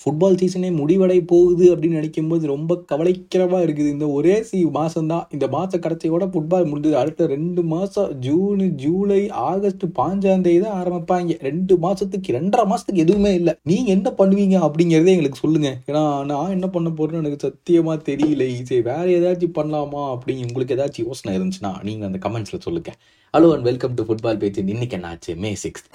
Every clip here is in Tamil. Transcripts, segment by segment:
ஃபுட்பால் சீசனே முடிவடை போகுது அப்படின்னு நினைக்கும்போது ரொம்ப கவலைக்கிரமாக இருக்குது. இந்த ஒரே சி மாதம் தான் இந்த மாத கடைசியோட ஃபுட்பால் முடிஞ்சது. அடுத்த ரெண்டு மாதம் ஜூன் ஜூலை ஆகஸ்ட் பாஞ்சாம் தேதி தான் ஆரம்பிப்பாங்க. ரெண்டு மாதத்துக்கு ரெண்டரை மாதத்துக்கு எதுவுமே இல்லை. நீங்கள் என்ன பண்ணுவீங்க அப்படிங்கிறதே எங்களுக்கு சொல்லுங்கள் ஏன்னா நான் என்ன பண்ண போகிறேன்னு எனக்கு சத்தியமாக தெரியல சரி வேறு ஏதாச்சும் பண்ணலாமா அப்படின்னு உங்களுக்கு ஏதாச்சும் யோசனை இருந்துச்சுன்னா நீங்கள் அந்த கமெண்ட்ஸில் சொல்லுங்கள் hello and welcome to football பேச்சு இன்னைக்கு என்னாச்சு மே சிக்ஸ்த்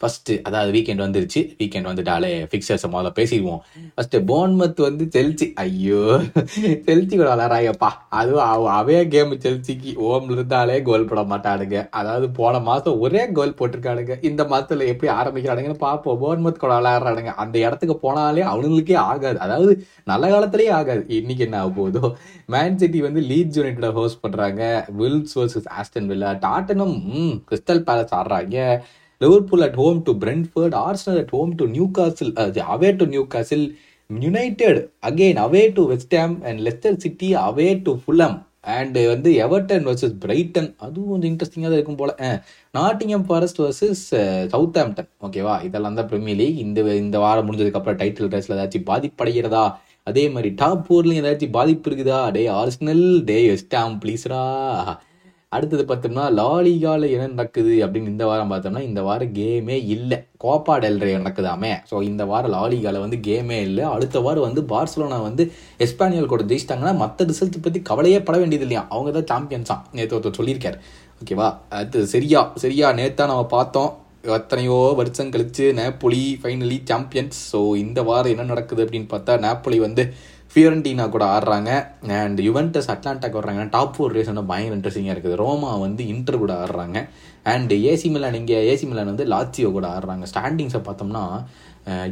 ஃபஸ்ட்டு அதாவது வீக்கெண்ட் வந்துருச்சு. வீக்கெண்ட் வந்துட்டாலே ஃபிக்சர்ஸை முதல்ல பேசிடுவோம். ஃபஸ்ட்டு போன்மத் வந்து செல்சி ஐயோ செல்சி கூட விளாட்றாங்கப்பா அதுவும் அவ- அவே கேம் செல்சிக்கு ஓம் இருந்தாலே கோல் போட மாட்டானுங்க. அதாவது போன மாதம் ஒரே கோல் போட்டிருக்கானுங்க. இந்த மாதத்தில் எப்படி ஆரம்பிக்கிறானுங்கன்னு பார்ப்போம். போன்மத் கூட விளாட்றானுங்க அந்த இடத்துக்கு போனாலே அவனுங்களுக்கே ஆகாது. அதாவது நல்ல காலத்துலேயே ஆகாது. இன்னைக்கு என்ன ஆக போதோ மேன் சிட்டி வந்து லீட் யுனைடெட் ஹோஸ்ட் பண்ணுறாங்க வில்ஸ் வர்சஸ் ஆஸ்டன் வில்லா டாட்டனும் கிறிஸ்டல் பேலஸ் ஆடுறாங்க. Liverpool at home to Brentford Arsenal at home to Newcastle away to Newcastle United again away to West Ham and Leicester City away to Fulham and வந்து எவர்டன் வர்சஸ் பிரைட்டன் அதுவும் கொஞ்சம் இன்ட்ரெஸ்டிங்காக தான் இருக்கும் போல. Nottingham Forest versus Southampton ஓகேவா இதெல்லாம் தான் ப்ரீமியர் லீக் இந்த இந்த வாரம் முடிஞ்சதுக்கப்புறம் டைட்டில் ரேஸில் ஏதாச்சும் பாதிப்படைகிறதா? அதே மாதிரி டாப் ஃபோர்லையும் ஏதாச்சும் பாதிப்பு இருக்குதா? டே ஆர்ஸ்னல் டே வெஸ்டாம் ப்ளீஸ்ரா அடுத்தது பார்த்தோம்னா லாலிகால என்ன நடக்குது அப்படின்னு இந்த வாரம் பார்த்தோம்னா இந்த வாரம் கேமே இல்லை. கோப்பா டெல்ரே நடக்குதாமே. ஸோ இந்த வாரம் லாலிகால வந்து கேமே இல்லை. அடுத்த வாரம் வந்து பார்சலோனா வந்து எஸ்பானியல் கூட ஜெயிச்சிட்டாங்கன்னா மற்ற ரிசல்ட் பற்றி கவலையே பட வேண்டியது இல்லையா? அவங்க தான் சாம்பியன்ஸா நேற்று ஒருத்தர் சொல்லியிருக்காரு. ஓகேவா அது சரியா? சரியா? நேத்தா நம்ம பார்த்தோம். எத்தனையோ வருஷம் கழிச்சு நேப்பொலி ஃபைனலி சாம்பியன்ஸ் ஸோ இந்த வாரம் என்ன நடக்குது அப்படின்னு பார்த்தா நேப்பொலி வந்து ஃபியரண்டினா கூட ஆடுறாங்க. அண்ட் யுவென்டஸ் அட்லாண்டாக் வர்றாங்க. டாப் ஃபோர் ரேஸ் வந்து பயங்கர இன்ட்ரெஸ்டிங்காக இருக்குது. ரோமா வந்து இன்டர் கூட ஆடுறாங்க. அண்ட் ஏசி மிலான் இங்கே ஏசி மிலான் வந்து லாச்சியோ கூட ஆடுறாங்க. ஸ்டாண்டிங்ஸை பார்த்தோம்னா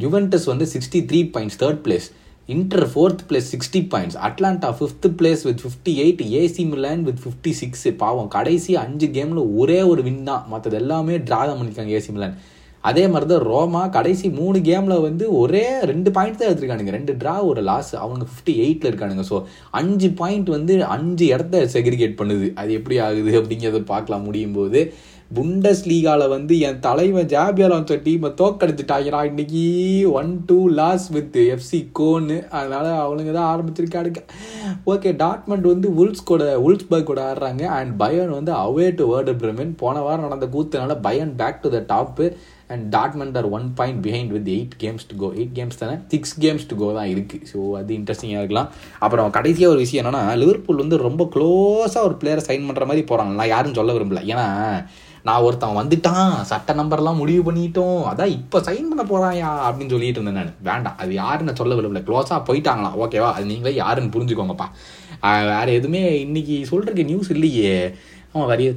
யுவென்டஸ் வந்து sixty three points third place Inter fourth place sixty points Atalanta fifth place with fifty eight AC Milan with fifty six பாவம் கடைசி அஞ்சு கேமில் ஒரே ஒரு வின் தான். மற்றது எல்லாமே ட்ரா தான் பண்ணியிருக்காங்க ஏசி மிலான் அதே மாதிரி தான் ரோமா கடைசி மூணு கேமில் வந்து ஒரே ரெண்டு பாயிண்ட் தான் எடுத்திருக்கானுங்க. ரெண்டு ட்ரா ஒரு லாஸ் அவங்க ஃபிஃப்டி எயிட்டில் இருக்கானுங்க. ஸோ அஞ்சு பாயிண்ட் வந்து அஞ்சு இடத்த செக்ரிகேட் பண்ணுது. அது எப்படி ஆகுது அப்படிங்கிறத பார்க்கலாம். முடியும் போது புண்டஸ் லீகாவில் வந்து என் தலைவன் ஜாபியாலான் டீமை தோக்கடிச்சுட்டாங்கடா இன்னைக்கு one two loss with FC கோன்னு அதனால அவனுங்க தான் ஆரம்பிச்சிருக்காடுங்க ஓகே டாட்மெண்ட் வந்து உல்ஸ் கூட உல்ஸ்பர்க் கூட ஆடுறாங்க. அண்ட் பயன் வந்து அவே டு வேர்டு பிரமின் போன வாரம் நடந்த கூத்துனால பயன் back to the top and Dortmund are one point behind with eight games to go eight games தானே? சிக்ஸ் கேம்ஸ் டு கோ தான் இருக்குது ஸோ அது இன்ட்ரெஸ்டிங்காக இருக்கலாம். அப்புறம் கடைசியாக ஒரு விஷயம் என்னன்னா லிவர்பூல் வந்து ரொம்ப க்ளோஸாக ஒரு பிளேயரை சைன் பண்ணுற மாதிரி போகிறாங்க நான் யாரும் சொல்ல விரும்பல. ஏன்னா நான் ஒருத்தன் வந்துட்டான். சட்ட நம்பர்லாம் முடிவு பண்ணிட்டோம். அதான் இப்போ சைன் பண்ண போகிறாயா அப்படின்னு சொல்லிட்டு இருந்தேன் நான். வேண்டாம். அது யாருன்னு சொல்ல விரும்பல. க்ளோஸாக போயிட்டாங்களாம். ஓகேவா அது நீங்களே யாருன்னு புரிஞ்சுக்கோங்கப்பா. வேறு எதுவுமே இன்னைக்கு சொல்கிறதுக்கு நியூஸ் இல்லையே. அவன் வரைய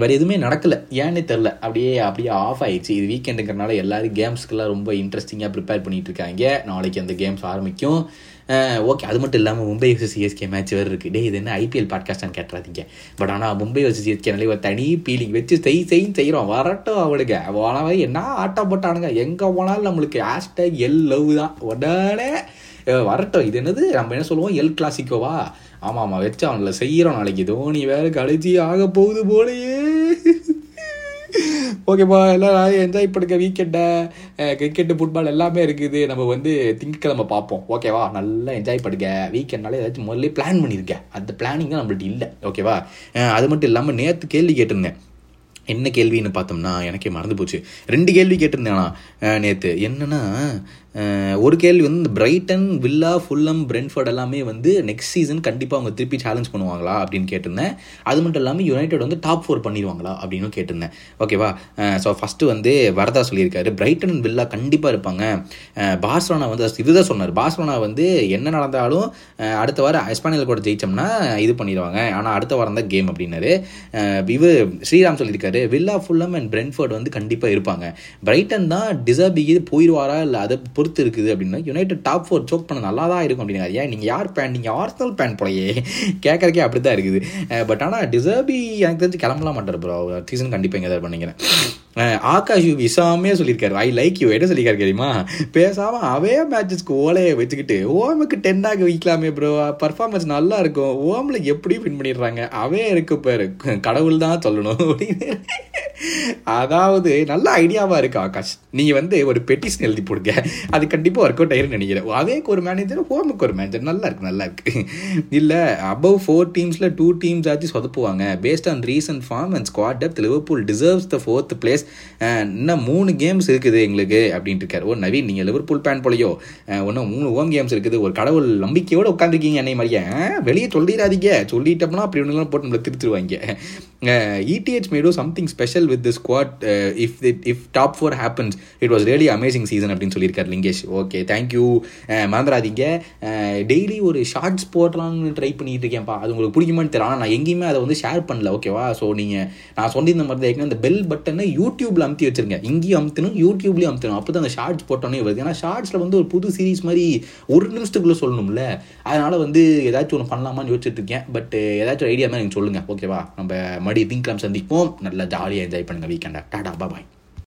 வேறு எதுவுமே நடக்கலை. ஏன்னே தெரில அப்படியே அப்படியே ஆஃப் ஆயிடுச்சு. இது வீக்கெண்டுங்கிறனால எல்லாரும் கேம்ஸ்க்கெல்லாம் ரொம்ப இன்ட்ரெஸ்டிங்காக ப்ரிப்பேர் பண்ணிகிட்டு இருக்காங்க. நாளைக்கு அந்த கேம்ஸ் ஆரம்பிக்கும். ஓகே அது மட்டும் இல்லாமல் மும்பை வர்சஸ் சிஎஸ்கே மேட்ச் வேறு இருக்குது டே இது என்ன ஐபிஎல் பாட்காஸ்டான்னு கேட்டுறாதீங்க. பட் ஆனால் மும்பை வர்சஸ் சிஎஸ்கேனாலே ஒரு தனி ஃபீலிங் வச்சு செய் செய்யும் செய்கிறோம் வரட்டும் அவளுங்க. போனவன் என்ன ஆட்டம் போட்டானுங்க. எங்கே போனாலும் நம்மளுக்கு ஹேஷ்டேக் எல் லவ் தான். உடனே வரட்டும். இது என்னது? நம்ம என்ன சொல்லுவோம்? எல் கிளாசிக்கோவா ஆமாம் ஆமாம் வச்சு செய்கிறோம் நாளைக்கு. தோனி வேற கழிச்சி ஆக போகுது போலையே. ஓகேப்பா எல்லோரும் என்ஜாய் பண்ணுங்க வீக்கெண்டை கிரிக்கெட்டு ஃபுட்பால் எல்லாமே இருக்குது. நம்ம வந்து திங்கக்கிழமை பார்ப்போம். ஓகேவா நல்லா என்ஜாய் பண்ணுங்க. வீக்கெண்ட்னால ஏதாச்சும் முதல்ல பிளான் பண்ணியிருக்கேன் அந்த பிளானிங் தான் நம்மள்ட்ட இல்லை. ஓகேவா அது மட்டும் இல்லாமல் நேற்று கேள்வி கேட்டிருந்தேன். என்ன கேள்வின்னு பார்த்தோம்னா எனக்கே மறந்து போச்சு. ரெண்டு கேள்வி கேட்டிருந்தேனா நேற்று என்னென்னா ஒரு கேள்வி வந்து இந்த பிரைட்டன் வில்லா ஃபுல்லம் பிரென்ஃபர்ட் எல்லாமே வந்து நெக்ஸ்ட் சீசன் கண்டிப்பாக அவங்க திருப்பி சேலஞ்ச் பண்ணுவாங்களா அப்படின்னு கேட்டிருந்தேன். அது மட்டும் இல்லாமல் யுனைடெட் வந்து டாப் ஃபோர் பண்ணிடுவாங்களா அப்படின்னு கேட்டிருந்தேன். ஓகேவா ஸோ ஃபஸ்ட்டு வந்து வரதா சொல்லியிருக்காரு. பிரைட்டன் வில்லா கண்டிப்பாக இருப்பாங்க. பார்சலோனா வந்து இதுதான் சொன்னார். பார்சலோனா வந்து என்ன நடந்தாலும் அடுத்த வாரம் எஸ்பானியல் கூட ஜெயிச்சோம்னா இது பண்ணிடுவாங்க. ஆனால் அடுத்த வாரம் தான் கேம் அப்படின்னாரு. இவர் ஸ்ரீராம் சொல்லியிருக்காரு. வில்லா ஃபுல்லம் அண்ட் பிரென்ஃபர்ட் வந்து கண்டிப்பாக இருப்பாங்க. பிரைட்டன் தான் டிசர்பிக்கு போயிடுவாரா இல்லை அதை பொறுத்து இருக்குது அப்படின்னா. யுனைடெட் டாப் ஃபோர் சோக் பண்ண நல்லா தான் இருக்கும் அப்படின்னா ஏன் நீங்கள் யார் பேன் நீங்கள் ஆர்சனல் பேன் போலையே. கேட்கறக்கே அப்படி தான் இருக்குது பட் ஆனால் டிசர்பி எனக்கு தெரிஞ்சு கிளம்பலாம் மாட்டார் ப்ரோ சீசன் கண்டிப்பாக எங்கே தான் பண்ணிக்கிறேன் ஆகாஷ் யூ விசாமே சொல்லியிருக்காரு. ஐ லைக் யூ என்ன சொல்லியிருக்காரு தெரியுமா? பேசாம அவே மேட்சஸ்க்கு ஓலையை வச்சுக்கிட்டு ஓமுக்கு டென்னாக வைக்கலாமே ப்ரோ பர்ஃபார்மன்ஸ் நல்லா இருக்கும் ஓமில் எப்படி வின் பண்ணிடுறாங்க. அவே இருக்கு பாரு. கடவுள் தான் சொல்லணும். அப்படின்னு. அதாவது நல்ல ஐடியாவாக இருக்கு ஆகாஷ். நீங்கள் வந்து ஒரு பெட்டிஷன் எழுதி போடுங்க. அது கண்டிப்பாக ஒர்க் அவுட் ஆயிருன்னு நினைக்கிறேன். அவேக்கு ஒரு மேனேஜர் ஹோமுக்கு ஒரு மேனேஜர் நல்லா இருக்கு நல்லா இருக்கு. இல்லை அபவ் ஃபோர் டீம்ஸில் டூ டீம்ஸ் ஆச்சு சொதப்புவாங்க. Based on recent form and squad depth Liverpool deserves the fourth place இன்னும் மூணு கேம்ஸ் இருக்குது எங்களுக்கு அப்படின்ட்டு இருக்காரு. ஓ நவீன் நீங்கள் லிவர்பூல் பேன் போலையோ? ஒன்றும் மூணு ஹோம் கேம்ஸ் இருக்குது. ஒரு கடவுள் நம்பிக்கையோடு உட்காந்துருக்கீங்க என்னை மாதிரியே. வெளியே சொல்லிடாதீங்க. சொல்லிட்டோம்னா அப்படி ஒன்றுலாம் போட்டு நம்மளை திருத்துருவாங்க E T H made something special with this squad if if top four happens it was really amazing season அப்படின்னு சொல்லியிருக்காரு லிங்கேஷ். ஓகே தேங்க்யூ uh, மறந்துடாதீங்க. Uh, டெய்லி ஒரு ஷார்ட்ஸ் போடலாம்னு ட்ரை பண்ணிட்டு இருக்கேன்ப்பா. அது உங்களுக்கு பிடிக்குமான்னு தெரியல. ஆனால் நான் எங்கேயுமே அதை வந்து ஷேர் பண்ணல ஓகேவா ஸோ நீங்கள் நான் சொல்லியிருந்த மாதிரி தான் அந்த பெல் பட்டனை யூடியூப்ல அமுத்தி வச்சிருங்க. இங்கேயும் அமுத்தணும் யூடியூப்லேயும் அமுத்தணும். அப்போ தான் அந்த ஷார்ட்ஸ் போட்டோன்னே வருது. ஏன்னா ஷார்ட்ஸில் வந்து ஒரு புது சீரிஸ் மாதிரி ஒரு நிமிஷத்துக்குள்ளே சொல்லணும்ல. அதனால் வந்து ஏதாச்சும் ஒன்று பண்ணலாமான்னு யோசிச்சுட்டு இருக்கேன். பட் uh, ஏதாச்சும் ஐடியா மாதிரி நீங்கள் சொல்லுங்கள் ஓகேவா நம்ம மறுபடியும் திங்கலாம் சந்திப்போம். நல்லா ஜாலியாக என்ஜாய் பண்ணுங்கள் வீக்கெண்டை டாடா பாய்